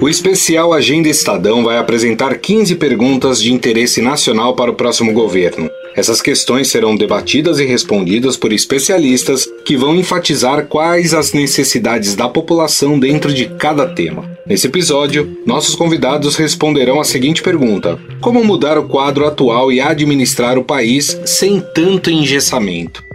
O especial Agenda Estadão vai apresentar 15 perguntas de interesse nacional para o próximo governo. Essas questões serão debatidas e respondidas por especialistas que vão enfatizar quais as necessidades da população dentro de cada tema. Nesse episódio, nossos convidados responderão a seguinte pergunta: Como mudar o quadro atual e administrar o país sem tanto engessamento?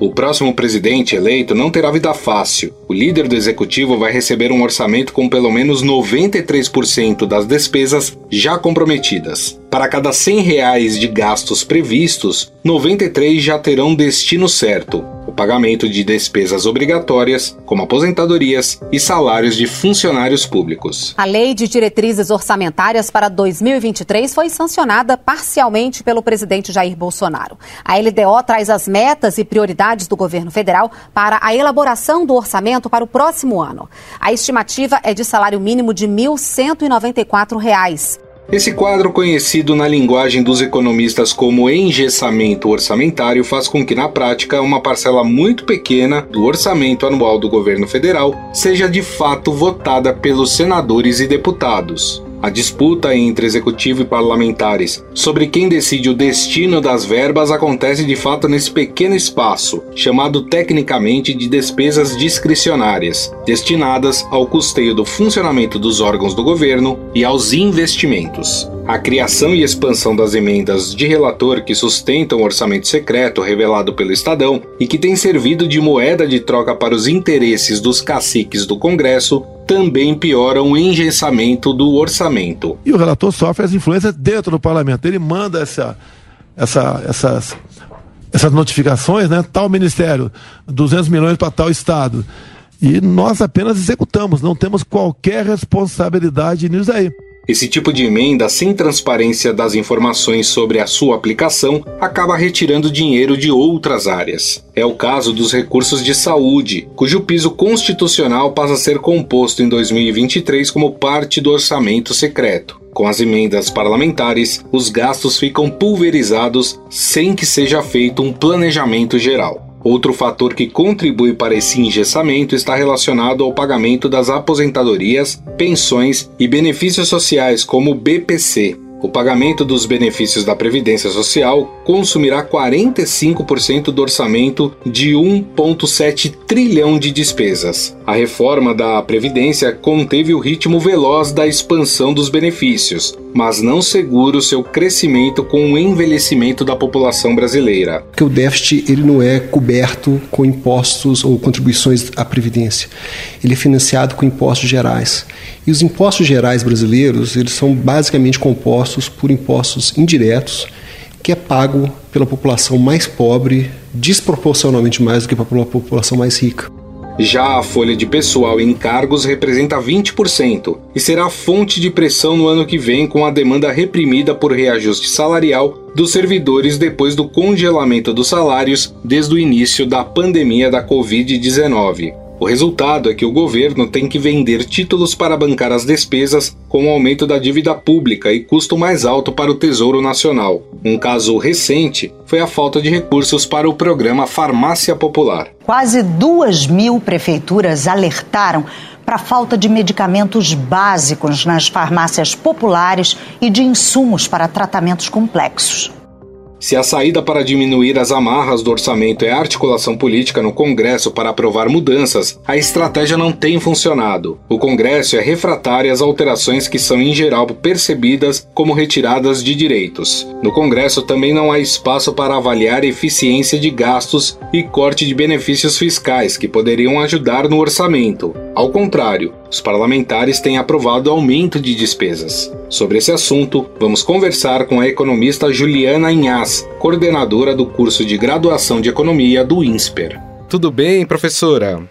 O próximo presidente eleito não terá vida fácil. O líder do executivo vai receber um orçamento com pelo menos 93% das despesas já comprometidas. Para cada 100 reais de gastos previstos, 93 já terão destino certo, o pagamento de despesas obrigatórias, como aposentadorias e salários de funcionários públicos. A Lei de Diretrizes Orçamentárias para 2023 foi sancionada parcialmente pelo presidente Jair Bolsonaro. A LDO traz as metas e prioridades do governo federal para a elaboração do orçamento para o próximo ano. A estimativa é de salário mínimo de R$ 1.194. Esse quadro, conhecido na linguagem dos economistas como engessamento orçamentário, faz com que, na prática, uma parcela muito pequena do orçamento anual do governo federal seja de fato votada pelos senadores e deputados. A disputa entre executivo e parlamentares sobre quem decide o destino das verbas acontece de fato nesse pequeno espaço, chamado tecnicamente de despesas discricionárias, destinadas ao custeio do funcionamento dos órgãos do governo e aos investimentos. A criação e expansão das emendas de relator que sustentam o orçamento secreto revelado pelo Estadão e que tem servido de moeda de troca para os interesses dos caciques do Congresso também pioram o engessamento do orçamento. E o relator sofre as influências dentro do parlamento. Ele manda essa, essa, essas, essas notificações, né? Tal ministério, 200 milhões para tal estado. E nós apenas executamos, não temos qualquer responsabilidade nisso aí. Esse tipo de emenda, sem transparência das informações sobre a sua aplicação, acaba retirando dinheiro de outras áreas. É o caso dos recursos de saúde, cujo piso constitucional passa a ser composto em 2023 como parte do orçamento secreto. Com as emendas parlamentares, os gastos ficam pulverizados sem que seja feito um planejamento geral. Outro fator que contribui para esse engessamento está relacionado ao pagamento das aposentadorias, pensões e benefícios sociais, como o BPC. O pagamento dos benefícios da Previdência Social consumirá 45% do orçamento de 1,7 trilhão de despesas. A reforma da Previdência conteve o ritmo veloz da expansão dos benefícios, mas não segura o seu crescimento com o envelhecimento da população brasileira. Que o déficit ele não é coberto com impostos ou contribuições à previdência. Ele é financiado com impostos gerais. E os impostos gerais brasileiros, eles são basicamente compostos por impostos indiretos, que é pago pela população mais pobre desproporcionalmente mais do que pela população mais rica. Já a folha de pessoal em cargos representa 20% e será fonte de pressão no ano que vem com a demanda reprimida por reajuste salarial dos servidores depois do congelamento dos salários desde o início da pandemia da Covid-19. O resultado é que o governo tem que vender títulos para bancar as despesas com o aumento da dívida pública e custo mais alto para o Tesouro Nacional. Um caso recente foi a falta de recursos para o programa Farmácia Popular. Quase duas mil prefeituras alertaram para a falta de medicamentos básicos nas farmácias populares e de insumos para tratamentos complexos. Se a saída para diminuir as amarras do orçamento é a articulação política no Congresso para aprovar mudanças, a estratégia não tem funcionado. O Congresso é refratário às alterações que são, em geral, percebidas como retiradas de direitos. No Congresso também não há espaço para avaliar eficiência de gastos e corte de benefícios fiscais que poderiam ajudar no orçamento. Ao contrário, os parlamentares têm aprovado aumento de despesas. Sobre esse assunto, vamos conversar com a economista Juliana Inhas, coordenadora do curso de graduação de economia do INSPER. Tudo bem, professora?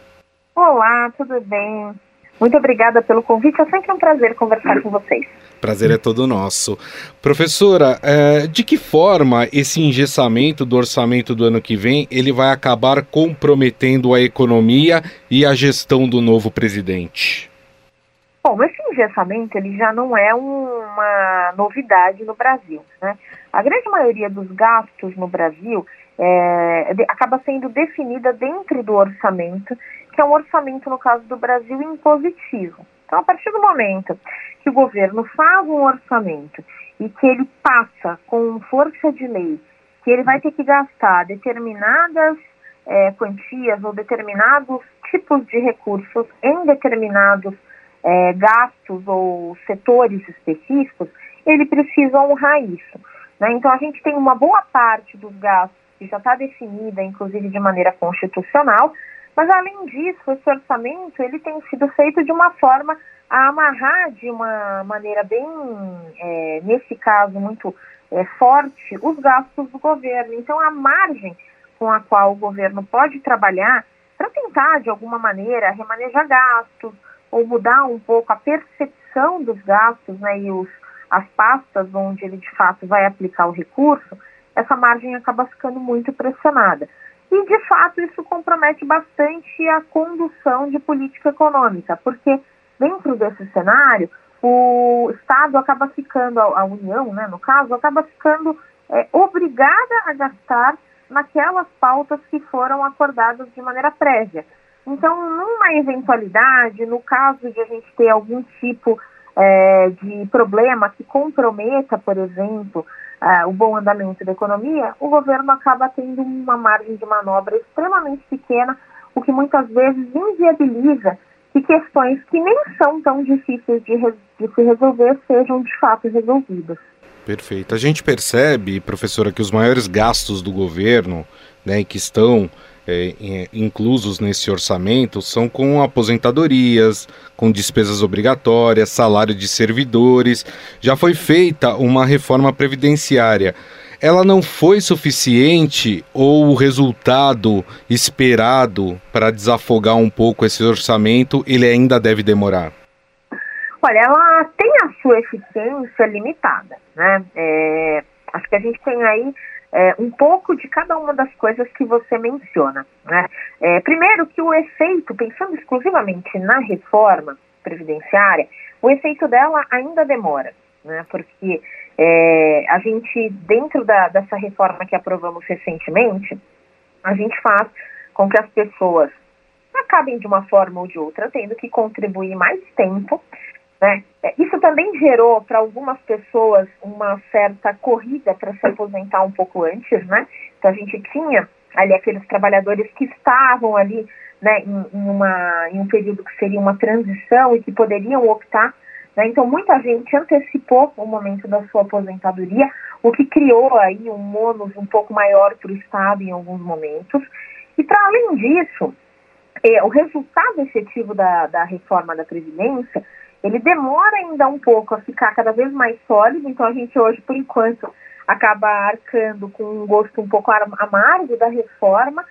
Olá, tudo bem. Muito obrigada pelo convite. É sempre um prazer conversar com vocês. Prazer é todo nosso. Professora, é, de que forma esse engessamento do orçamento do ano que vem ele vai acabar comprometendo a economia e a gestão do novo presidente? Bom, esse engessamento ele já não é uma novidade no Brasil. Né? A grande maioria dos gastos no Brasil é, de, acaba sendo definida dentro do orçamento, que é um orçamento, no caso do Brasil, impositivo. Então, a partir do momento que o governo faz um orçamento e que ele passa com força de lei que ele vai ter que gastar determinadas é, quantias ou determinados tipos de recursos em determinados é, gastos ou setores específicos, ele precisa honrar isso. Né? Então, a gente tem uma boa parte dos gastos que já está definida, inclusive de maneira constitucional, mas, além disso, esse orçamento ele tem sido feito de uma forma a amarrar de uma maneira bem, é, nesse caso, muito é, forte, os gastos do governo. Então, a margem com a qual o governo pode trabalhar para tentar, de alguma maneira, remanejar gastos ou mudar um pouco a percepção dos gastos né, e os, as pastas onde ele, de fato, vai aplicar o recurso, essa margem acaba ficando muito pressionada. E, de fato, isso compromete bastante a condução de política econômica, porque dentro desse cenário, o Estado acaba ficando, a União, né, no caso, acaba ficando é, obrigada a gastar naquelas pautas que foram acordadas de maneira prévia. Então, numa eventualidade, no caso de a gente ter algum tipo é, de problema que comprometa, por exemplo, é, o bom andamento da economia, o governo acaba tendo uma margem de manobra extremamente pequena, o que muitas vezes inviabiliza que questões que nem são tão difíceis de, de se resolver sejam de fato resolvidas. Perfeito. A gente percebe, professora, que os maiores gastos do governo, né, que estão é, inclusos nesse orçamento, são com aposentadorias, com despesas obrigatórias, salário de servidores. Já foi feita uma reforma previdenciária ela não foi suficiente ou o resultado esperado para desafogar um pouco esse orçamento, ele ainda deve demorar? Olha, ela tem a sua eficiência limitada, né? É, acho que a gente tem aí é, um pouco de cada uma das coisas que você menciona. Né? É, primeiro que o efeito, pensando exclusivamente na reforma previdenciária, o efeito dela ainda demora, né? Porque é, a gente, dentro da, dessa reforma que aprovamos recentemente, a gente faz com que as pessoas acabem de uma forma ou de outra tendo que contribuir mais tempo. Né? É, isso também gerou para algumas pessoas uma certa corrida para se aposentar um pouco antes, né? Então a gente tinha ali aqueles trabalhadores que estavam ali né, em, em, uma, em um período que seria uma transição e que poderiam optar né? Então, muita gente antecipou o momento da sua aposentadoria, o que criou aí um ônus um pouco maior para o Estado em alguns momentos. E, para além disso, é, o resultado efetivo da, da reforma da Previdência, ele demora ainda um pouco a ficar cada vez mais sólido, então a gente hoje, por enquanto, acaba arcando com um gosto um pouco amargo da reforma,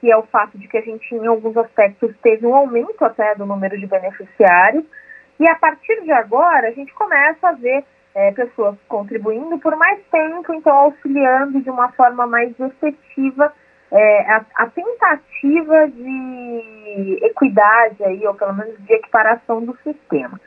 que é o fato de que a gente, em alguns aspectos, teve um aumento até do número de beneficiários, e a partir de agora, a gente começa a ver é, pessoas contribuindo por mais tempo, então auxiliando de uma forma mais efetiva é, a, a, tentativa de equidade aí, ou pelo menos de equiparação do sistema.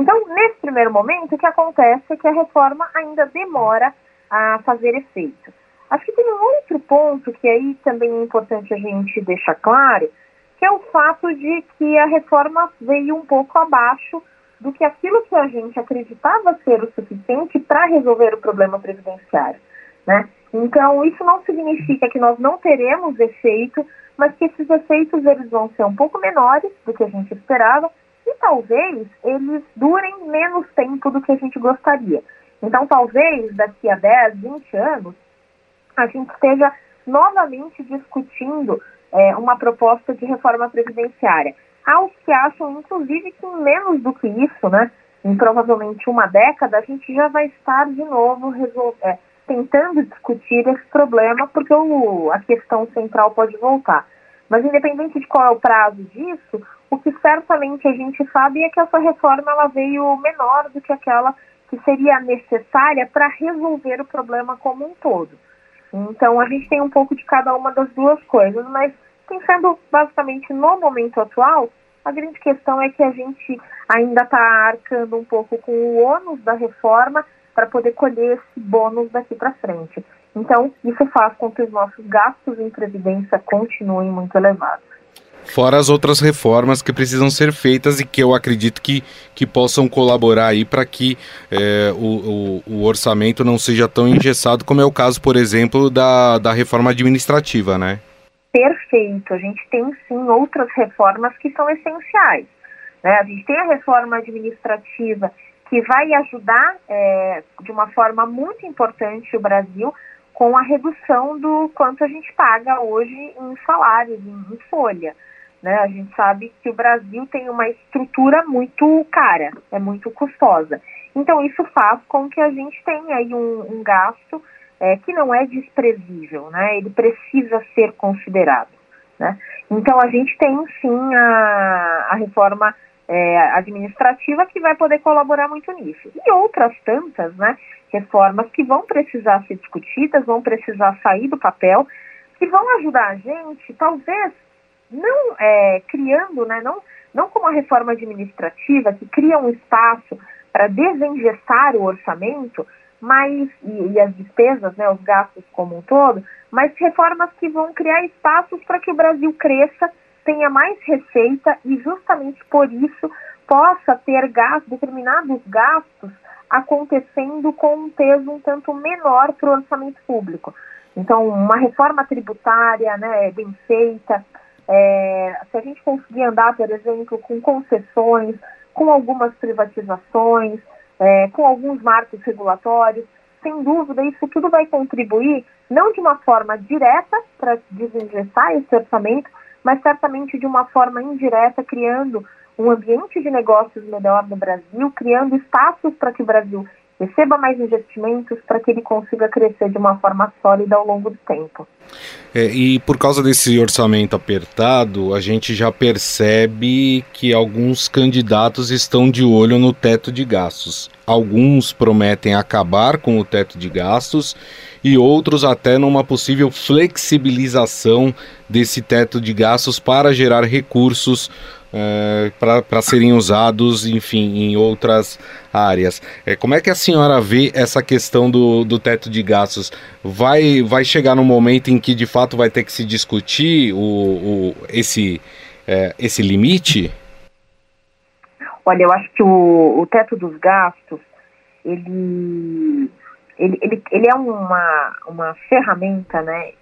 Então, nesse primeiro momento, o que acontece é que a reforma ainda demora a fazer efeito. Acho que tem um outro ponto que aí também é importante a gente deixar claro, que é o fato de que a reforma veio um pouco abaixo do que aquilo que a gente acreditava ser o suficiente para resolver o problema previdenciário. Né? Então, isso não significa que nós não teremos efeito, mas que esses efeitos eles vão ser um pouco menores do que a gente esperava e talvez eles durem menos tempo do que a gente gostaria. Então, talvez daqui a 10, 20 anos, a gente esteja novamente discutindo é, uma proposta de reforma previdenciária. Há os que acham, inclusive, que em menos do que isso, né, em provavelmente uma década, a gente já vai estar de novo é, tentando discutir esse problema, porque o, a questão central pode voltar. Mas independente de qual é o prazo disso, o que certamente a gente sabe é que essa reforma ela veio menor do que aquela que seria necessária para resolver o problema como um todo. Então a gente tem um pouco de cada uma das duas coisas, mas pensando basicamente no momento atual, a grande questão é que a gente ainda está arcando um pouco com o ônus da reforma para poder colher esse bônus daqui para frente. Então, isso faz com que os nossos gastos em previdência continuem muito elevados. Fora as outras reformas que precisam ser feitas e que eu acredito que, que possam colaborar aí para que é, o, o, o, orçamento não seja tão engessado como é o caso, por exemplo, da, da reforma administrativa, né? Perfeito. A gente tem sim outras reformas que são essenciais. Né? A gente tem a reforma administrativa que vai ajudar é, de uma forma muito importante o Brasil com a redução do quanto a gente paga hoje em salários, em, em folha. Né? A gente sabe que o Brasil tem uma estrutura muito cara, é muito custosa. Então isso faz com que a gente tenha aí um, um gasto é, que não é desprezível, né? Ele precisa ser considerado, né? Então a gente tem sim a, a reforma é, administrativa que vai poder colaborar muito nisso. E outras tantas, né? Reformas que vão precisar ser discutidas, vão precisar sair do papel, que vão ajudar a gente, talvez não é, criando, né, não, não como a reforma administrativa, que cria um espaço para desengessar o orçamento, mas, e, e, as despesas, né, os gastos como um todo, mas reformas que vão criar espaços para que o Brasil cresça, tenha mais receita e justamente por isso possa ter gastos, determinados gastos acontecendo com um peso um tanto menor para o orçamento público. Então, uma reforma tributária né, bem feita, é, se a gente conseguir andar, por exemplo, com concessões, com algumas privatizações, é, com alguns marcos regulatórios, sem dúvida isso tudo vai contribuir, não de uma forma direta para desengessar esse orçamento, mas certamente de uma forma indireta, criando um ambiente de negócios melhor no Brasil, criando espaços para que o Brasil receba mais investimentos para que ele consiga crescer de uma forma sólida ao longo do tempo. É, e por causa desse orçamento apertado, a gente já percebe que alguns candidatos estão de olho no teto de gastos. Alguns prometem acabar com o teto de gastos e outros até numa possível flexibilização desse teto de gastos para gerar recursos é, para serem usados, enfim, em outras áreas. É, como é que a senhora vê essa questão do, do teto de gastos? Vai, vai chegar no momento em que de fato vai ter que se discutir o, o esse, é, esse limite? Olha, eu acho que o, o teto dos gastos, ele, ele, ele, ele é uma, uma ferramenta, né,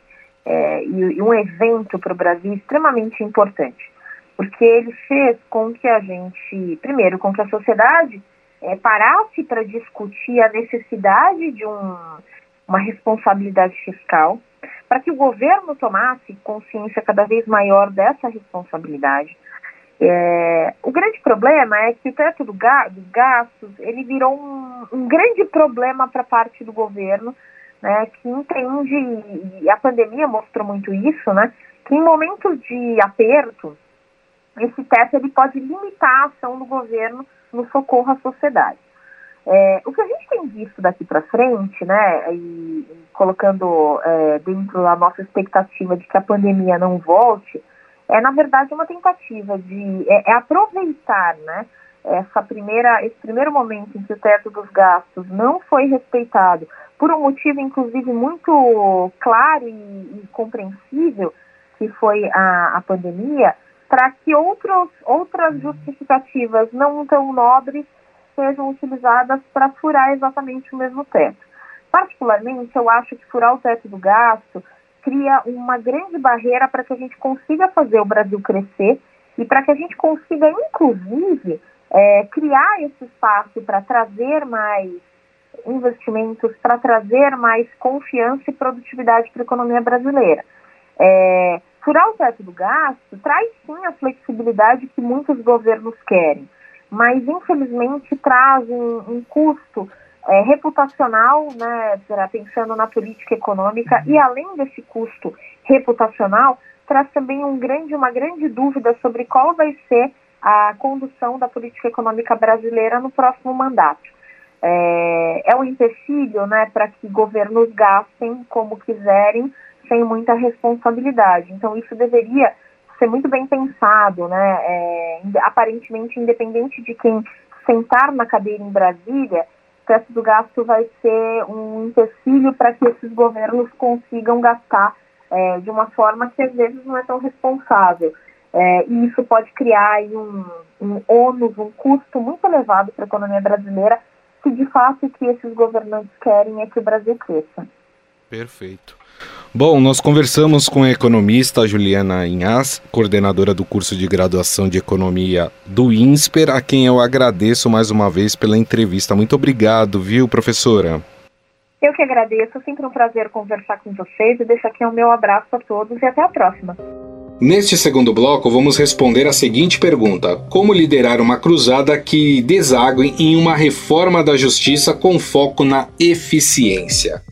é, e, e um evento para o Brasil extremamente importante porque ele fez com que a gente, primeiro, com que a sociedade é, parasse para discutir a necessidade de um, uma responsabilidade fiscal, para que o governo tomasse consciência cada vez maior dessa responsabilidade. É, o grande problema é que o teto do ga dos gastos ele virou um, um grande problema para parte do governo, né, que entende, e a pandemia mostrou muito isso, né, que em momentos de aperto, esse teto ele pode limitar a ação do governo no socorro à sociedade. É, o que a gente tem visto daqui para frente, né, e, colocando é, dentro da nossa expectativa de que a pandemia não volte, é na verdade uma tentativa de é, é aproveitar, né, essa primeira, esse primeiro momento em que o teto dos gastos não foi respeitado por um motivo, inclusive, muito claro e, e compreensível, que foi a, a pandemia, para que outros, outras justificativas não tão nobres sejam utilizadas para furar exatamente o mesmo teto. Particularmente, eu acho que furar o teto do gasto cria uma grande barreira para que a gente consiga fazer o Brasil crescer e para que a gente consiga, inclusive, é, criar esse espaço para trazer mais investimentos, para trazer mais confiança e produtividade para a economia brasileira. É, Furar o teto do gasto traz sim a flexibilidade que muitos governos querem, mas infelizmente traz um, um custo é, reputacional, né, pensando na política econômica, e além desse custo reputacional, traz também um grande, uma grande dúvida sobre qual vai ser a condução da política econômica brasileira no próximo mandato. É, é um empecilho né, para que governos gastem como quiserem, sem muita responsabilidade. Então, isso deveria ser muito bem pensado, né? É, aparentemente, independente de quem sentar na cadeira em Brasília, teto do gasto vai ser um empecilho para que esses governos consigam gastar é, de uma forma que às vezes não é tão responsável. É, e isso pode criar um, um ônus, um custo muito elevado para a economia brasileira, se de fato o que esses governantes querem é que o Brasil cresça. Perfeito. Bom, nós conversamos com a economista Juliana Inhas, coordenadora do curso de graduação de economia do INSPER, a quem eu agradeço mais uma vez pela entrevista. Muito obrigado, viu, professora? Eu que agradeço, sempre um prazer conversar com vocês e deixo aqui o meu abraço a todos e até a próxima. Neste segundo bloco, vamos responder a seguinte pergunta: Como liderar uma cruzada que desague em uma reforma da justiça com foco na eficiência?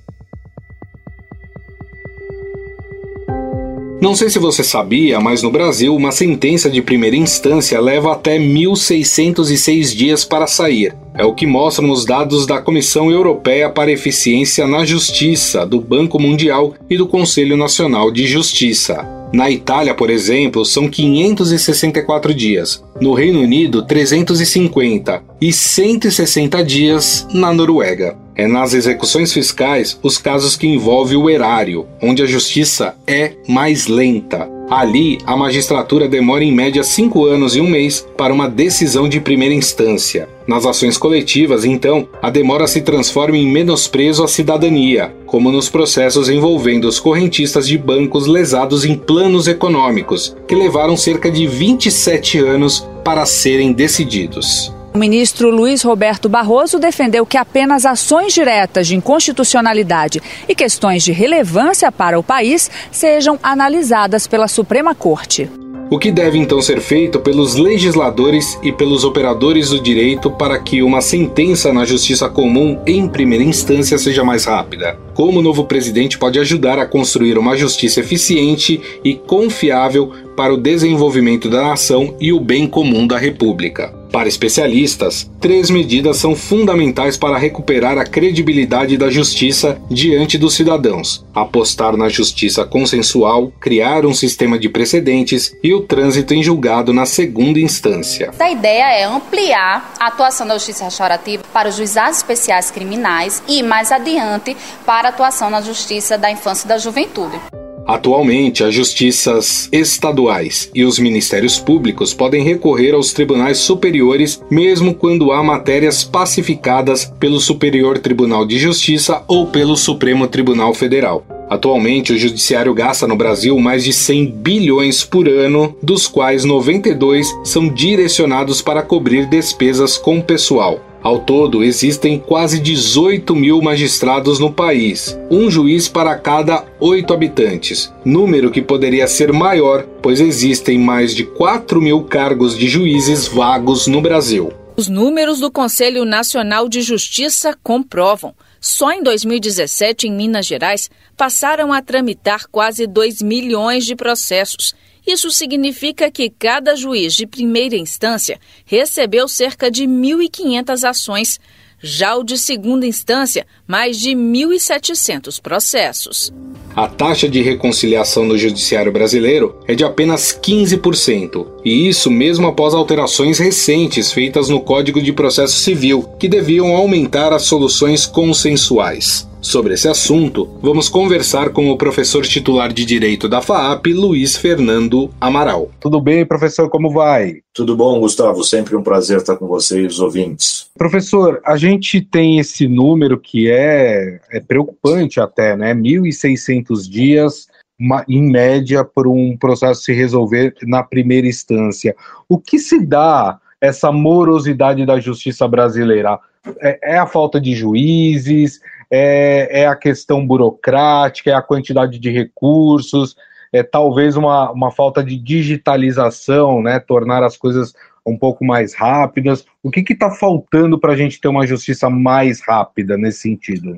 Não sei se você sabia, mas no Brasil, uma sentença de primeira instância leva até 1.606 dias para sair. É o que mostram os dados da Comissão Europeia para Eficiência na Justiça, do Banco Mundial e do Conselho Nacional de Justiça. Na Itália, por exemplo, são 564 dias. No Reino Unido, 350 e 160 dias na Noruega. É nas execuções fiscais os casos que envolvem o erário, onde a justiça é mais lenta. Ali, a magistratura demora em média cinco anos e um mês para uma decisão de primeira instância. Nas ações coletivas, então, a demora se transforma em menosprezo à cidadania, como nos processos envolvendo os correntistas de bancos lesados em planos econômicos, que levaram cerca de 27 anos para serem decididos. O ministro Luiz Roberto Barroso defendeu que apenas ações diretas de inconstitucionalidade e questões de relevância para o país sejam analisadas pela Suprema Corte. O que deve então ser feito pelos legisladores e pelos operadores do direito para que uma sentença na justiça comum em primeira instância seja mais rápida? Como o novo presidente pode ajudar a construir uma justiça eficiente e confiável para o desenvolvimento da nação e o bem comum da República? Para especialistas, três medidas são fundamentais para recuperar a credibilidade da justiça diante dos cidadãos: apostar na justiça consensual, criar um sistema de precedentes e o trânsito em julgado na segunda instância. A ideia é ampliar a atuação da justiça restaurativa para os juizados especiais criminais e, mais adiante, para a atuação na justiça da infância e da juventude. Atualmente, as justiças estaduais e os ministérios públicos podem recorrer aos tribunais superiores mesmo quando há matérias pacificadas pelo Superior Tribunal de Justiça ou pelo Supremo Tribunal Federal. Atualmente, o judiciário gasta no Brasil mais de 100 bilhões por ano, dos quais 92 são direcionados para cobrir despesas com pessoal. Ao todo, existem quase 18 mil magistrados no país, um juiz para cada oito habitantes, número que poderia ser maior, pois existem mais de 4 mil cargos de juízes vagos no Brasil. Os números do Conselho Nacional de Justiça comprovam. Só em 2017, em Minas Gerais, passaram a tramitar quase 2 milhões de processos isso significa que cada juiz de primeira instância recebeu cerca de 1.500 ações. Já o de segunda instância, mais de 1.700 processos. A taxa de reconciliação no judiciário brasileiro é de apenas 15%, e isso mesmo após alterações recentes feitas no Código de Processo Civil, que deviam aumentar as soluções consensuais. Sobre esse assunto, vamos conversar com o professor titular de Direito da FAAP, Luiz Fernando Amaral. Tudo bem, professor? Como vai? Tudo bom, Gustavo. Sempre um prazer estar com vocês, ouvintes. Professor, a gente tem esse número que é, é preocupante até, né? 1.600 dias uma, em média, por um processo se resolver na primeira instância. O que se dá essa morosidade da justiça brasileira? É, é a falta de juízes? É, é a questão burocrática, é a quantidade de recursos, é talvez uma, uma falta de digitalização, né, tornar as coisas um pouco mais rápidas. O que está faltando para a gente ter uma justiça mais rápida nesse sentido?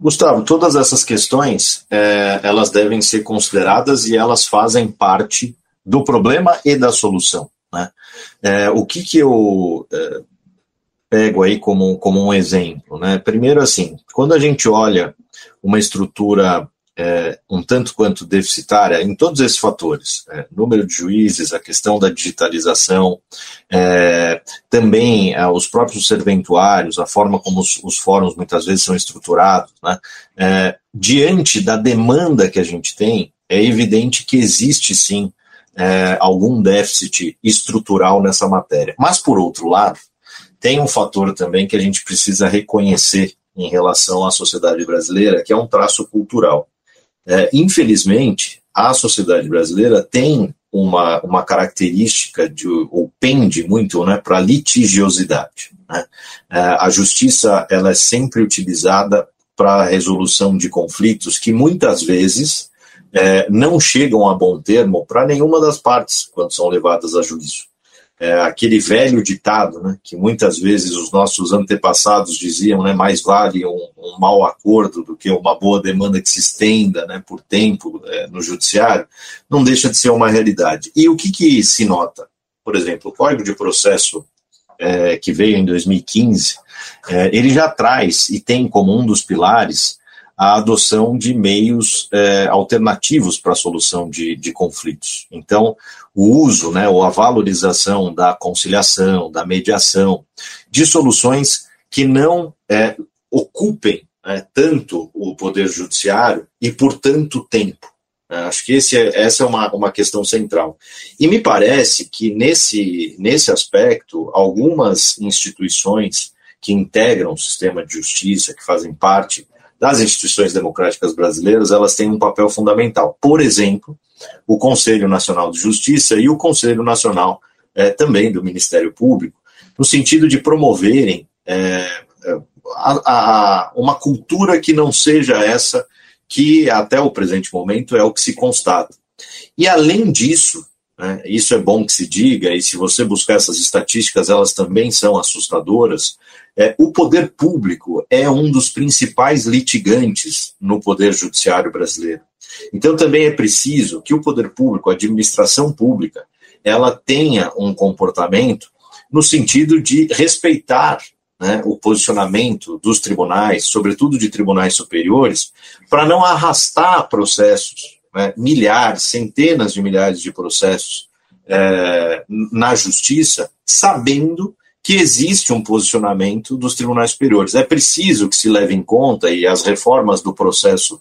Gustavo, todas essas questões é, elas devem ser consideradas e elas fazem parte do problema e da solução. Né? É, o que, que eu é, pego aí como, como um exemplo. Né? Primeiro, assim, quando a gente olha uma estrutura é, um tanto quanto deficitária em todos esses fatores: é, número de juízes, a questão da digitalização, é, também é, os próprios serventuários, a forma como os, os fóruns muitas vezes são estruturados. Né? É, diante da demanda que a gente tem, é evidente que existe sim é, algum déficit estrutural nessa matéria. Mas, por outro lado, tem um fator também que a gente precisa reconhecer em relação à sociedade brasileira, que é um traço cultural. É, infelizmente, a sociedade brasileira tem uma, uma característica de, ou pende muito né, para litigiosidade. Né? É, a justiça ela é sempre utilizada para a resolução de conflitos que muitas vezes é, não chegam a bom termo para nenhuma das partes quando são levadas a juízo é, aquele velho ditado, né, que muitas vezes os nossos antepassados diziam, né, mais vale um, um mau acordo do que uma boa demanda que se estenda né, por tempo é, no judiciário, não deixa de ser uma realidade. E o que, que se nota? Por exemplo, o Código de Processo é, que veio em 2015, é, ele já traz e tem como um dos pilares a adoção de meios é, alternativos para a solução de, de, conflitos. Então, o uso, né, ou a valorização da conciliação, da mediação, de soluções que não é, ocupem é, tanto o poder judiciário e por tanto tempo. Acho que esse é, essa é uma, uma questão central. E me parece que nesse, nesse aspecto, algumas instituições que integram o sistema de justiça, que fazem parte das instituições democráticas brasileiras, elas têm um papel fundamental. Por exemplo, o Conselho Nacional de Justiça e o Conselho Nacional é, também do Ministério Público, no sentido de promoverem é, a, a, uma cultura que não seja essa que até o presente momento é o que se constata. E além disso, né, isso é bom que se diga, e se você buscar essas estatísticas, elas também são assustadoras. É, o poder público é um dos principais litigantes no poder judiciário brasileiro. Então também é preciso que o poder público, a administração pública, ela tenha um comportamento no sentido de respeitar né, o posicionamento dos tribunais, sobretudo de tribunais superiores, para não arrastar processos né, milhares, centenas de milhares de processos é, na justiça, sabendo que existe um posicionamento dos tribunais superiores. É preciso que se leve em conta, e as reformas do processo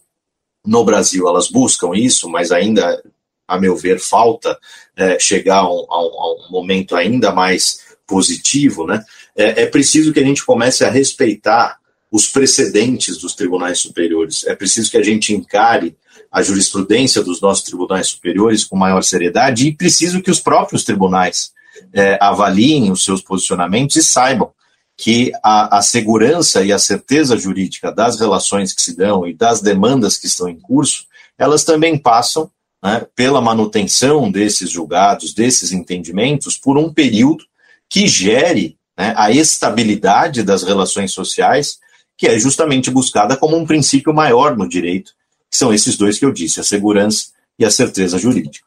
no Brasil, elas buscam isso, mas ainda, a meu ver, falta é, chegar a um, a um, momento ainda mais positivo, né? É, é preciso que a gente comece a respeitar os precedentes dos tribunais superiores. É preciso que a gente encare a jurisprudência dos nossos tribunais superiores com maior seriedade e preciso que os próprios tribunais é, avaliem os seus posicionamentos e saibam que a, a, segurança e a certeza jurídica das relações que se dão e das demandas que estão em curso, elas também passam né, pela manutenção desses julgados, desses entendimentos, por um período que gere né, a estabilidade das relações sociais, que é justamente buscada como um princípio maior no direito que são esses dois que eu disse, a segurança e a certeza jurídica.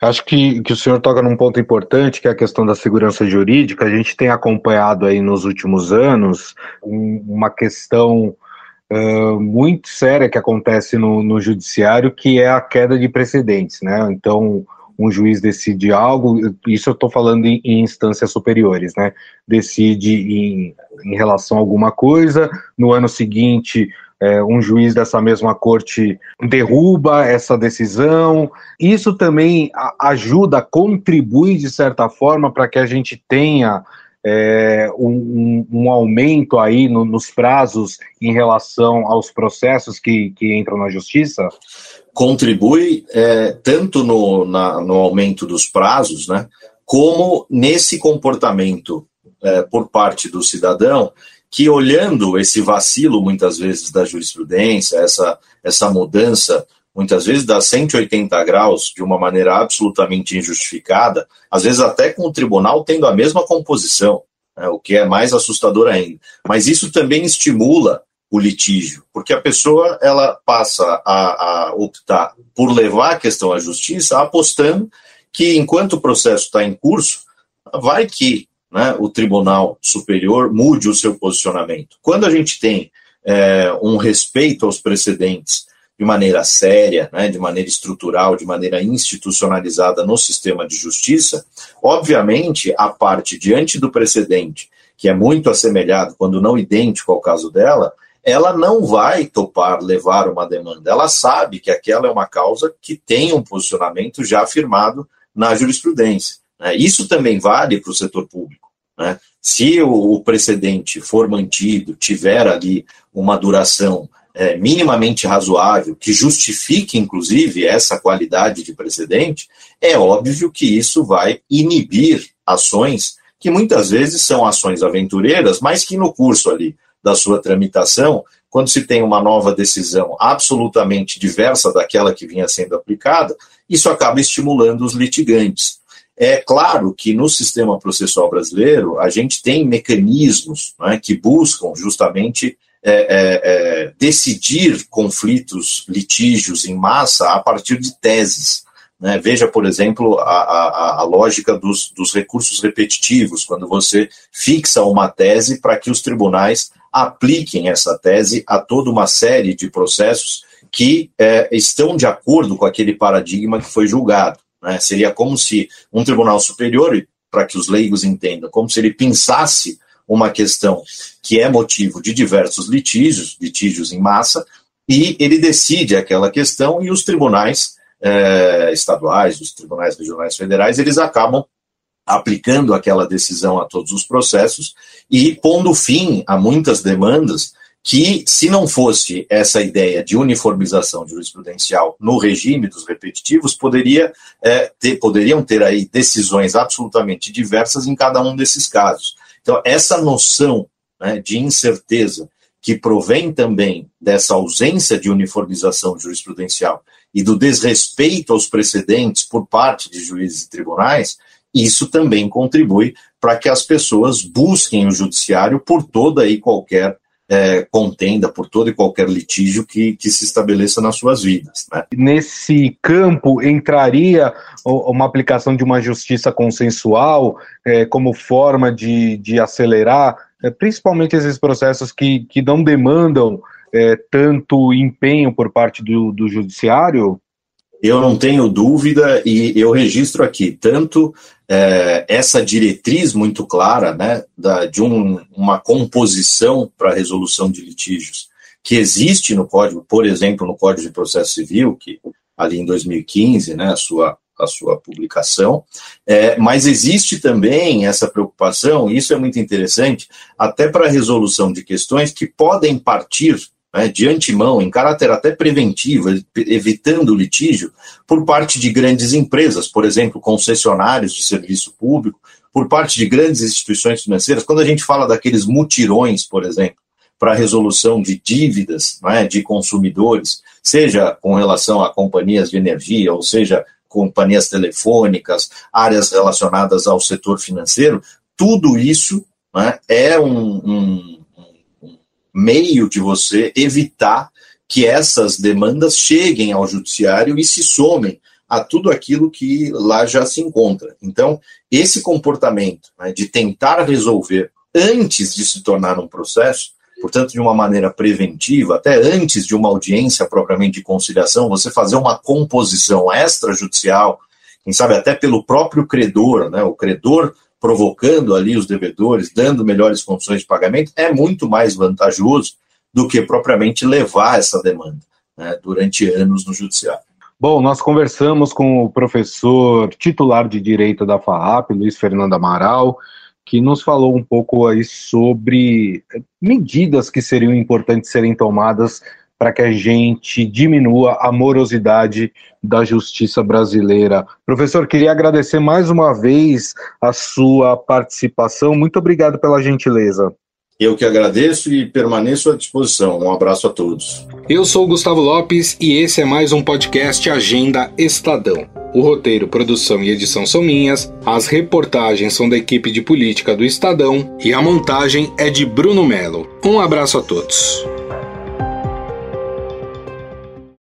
Acho que, que o senhor toca num ponto importante, que é a questão da segurança jurídica. A gente tem acompanhado aí nos últimos anos um, uma questão uh, muito séria que acontece no, no judiciário, que é a queda de precedentes, né? Então, um juiz decide algo, isso eu estou falando em, em, instâncias superiores, né? Decide em, em relação a alguma coisa, no ano seguinte é, um juiz dessa mesma corte derruba essa decisão. Isso também ajuda, contribui de certa forma para que a gente tenha é, um, um, aumento aí no, nos prazos em relação aos processos que, que entram na justiça? Contribui é, tanto no, na, no aumento dos prazos, né, como nesse comportamento é, por parte do cidadão que olhando esse vacilo muitas vezes da jurisprudência, essa, essa mudança muitas vezes dá 180 graus de uma maneira absolutamente injustificada, às vezes até com o tribunal tendo a mesma composição, né, o que é mais assustador ainda. Mas isso também estimula o litígio, porque a pessoa ela passa a, a optar por levar a questão à justiça, apostando que enquanto o processo está em curso, vai que né, o Tribunal Superior mude o seu posicionamento. Quando a gente tem é, um respeito aos precedentes de maneira séria, né, de maneira estrutural, de maneira institucionalizada no sistema de justiça, obviamente a parte diante do precedente, que é muito assemelhado, quando não idêntico ao caso dela, ela não vai topar levar uma demanda. Ela sabe que aquela é uma causa que tem um posicionamento já afirmado na jurisprudência. Né? Isso também vale para o setor público. Né? Se o, precedente for mantido, tiver ali uma duração é, minimamente razoável, que justifique, inclusive, essa qualidade de precedente, é óbvio que isso vai inibir ações que muitas vezes são ações aventureiras, mas que no curso ali da sua tramitação, quando se tem uma nova decisão absolutamente diversa daquela que vinha sendo aplicada, isso acaba estimulando os litigantes. É claro que no sistema processual brasileiro a gente tem mecanismos né, que buscam justamente é, é, é, decidir conflitos, litígios em massa a partir de teses. Né? Veja, por exemplo, a, a, a lógica dos, dos, recursos repetitivos, quando você fixa uma tese para que os tribunais apliquem essa tese a toda uma série de processos que é, estão de acordo com aquele paradigma que foi julgado. Né? Seria como se um tribunal superior, para que os leigos entendam, como se ele pensasse uma questão que é motivo de diversos litígios, litígios em massa, e ele decide aquela questão e os tribunais eh, estaduais, os tribunais regionais federais, eles acabam aplicando aquela decisão a todos os processos e pondo fim a muitas demandas que, se não fosse essa ideia de uniformização jurisprudencial no regime dos repetitivos, poderia, é, ter, poderiam ter aí decisões absolutamente diversas em cada um desses casos. Então, essa noção né, de incerteza que provém também dessa ausência de uniformização jurisprudencial e do desrespeito aos precedentes por parte de juízes e tribunais, isso também contribui para que as pessoas busquem o judiciário por toda e qualquer é, contenda, por todo e qualquer litígio que, que se estabeleça nas suas vidas. Né? Nesse campo entraria uma aplicação de uma justiça consensual é, como forma de, de acelerar, é, principalmente esses processos que, que não demandam é, tanto empenho por parte do, do judiciário? Eu não tenho dúvida e eu registro aqui tanto é, essa diretriz muito clara né, da, de um, uma composição para resolução de litígios que existe no código, por exemplo, no Código de Processo Civil, que ali em 2015, né, a sua, a sua publicação, é, mas existe também essa preocupação, e isso é muito interessante, até para a resolução de questões que podem partir né, de antemão, em caráter até preventivo, evitando litígio, por parte de grandes empresas, por exemplo, concessionários de serviço público, por parte de grandes instituições financeiras. Quando a gente fala daqueles mutirões, por exemplo, para resolução de dívidas né, de consumidores, seja com relação a companhias de energia, ou seja, companhias telefônicas, áreas relacionadas ao setor financeiro, tudo isso né, é um, um meio de você evitar que essas demandas cheguem ao judiciário e se somem a tudo aquilo que lá já se encontra. Então, esse comportamento né, de tentar resolver antes de se tornar um processo, portanto, de uma maneira preventiva, até antes de uma audiência propriamente de conciliação, você fazer uma composição extrajudicial, quem sabe até pelo próprio credor, né, o credor provocando ali os devedores, dando melhores condições de pagamento, é muito mais vantajoso do que propriamente levar essa demanda né, durante anos no judiciário. Bom, nós conversamos com o professor titular de Direito da FAAP, Luiz Fernando Amaral, que nos falou um pouco aí sobre medidas que seriam importantes serem tomadas para que a gente diminua a morosidade da justiça brasileira. Professor, queria agradecer mais uma vez a sua participação. Muito obrigado pela gentileza. Eu que agradeço e permaneço à disposição. Um abraço a todos. Eu sou Gustavo Lopes e esse é mais um podcast Agenda Estadão. O roteiro, produção e edição são minhas, as reportagens são da equipe de política do Estadão e a montagem é de Bruno Melo. Um abraço a todos.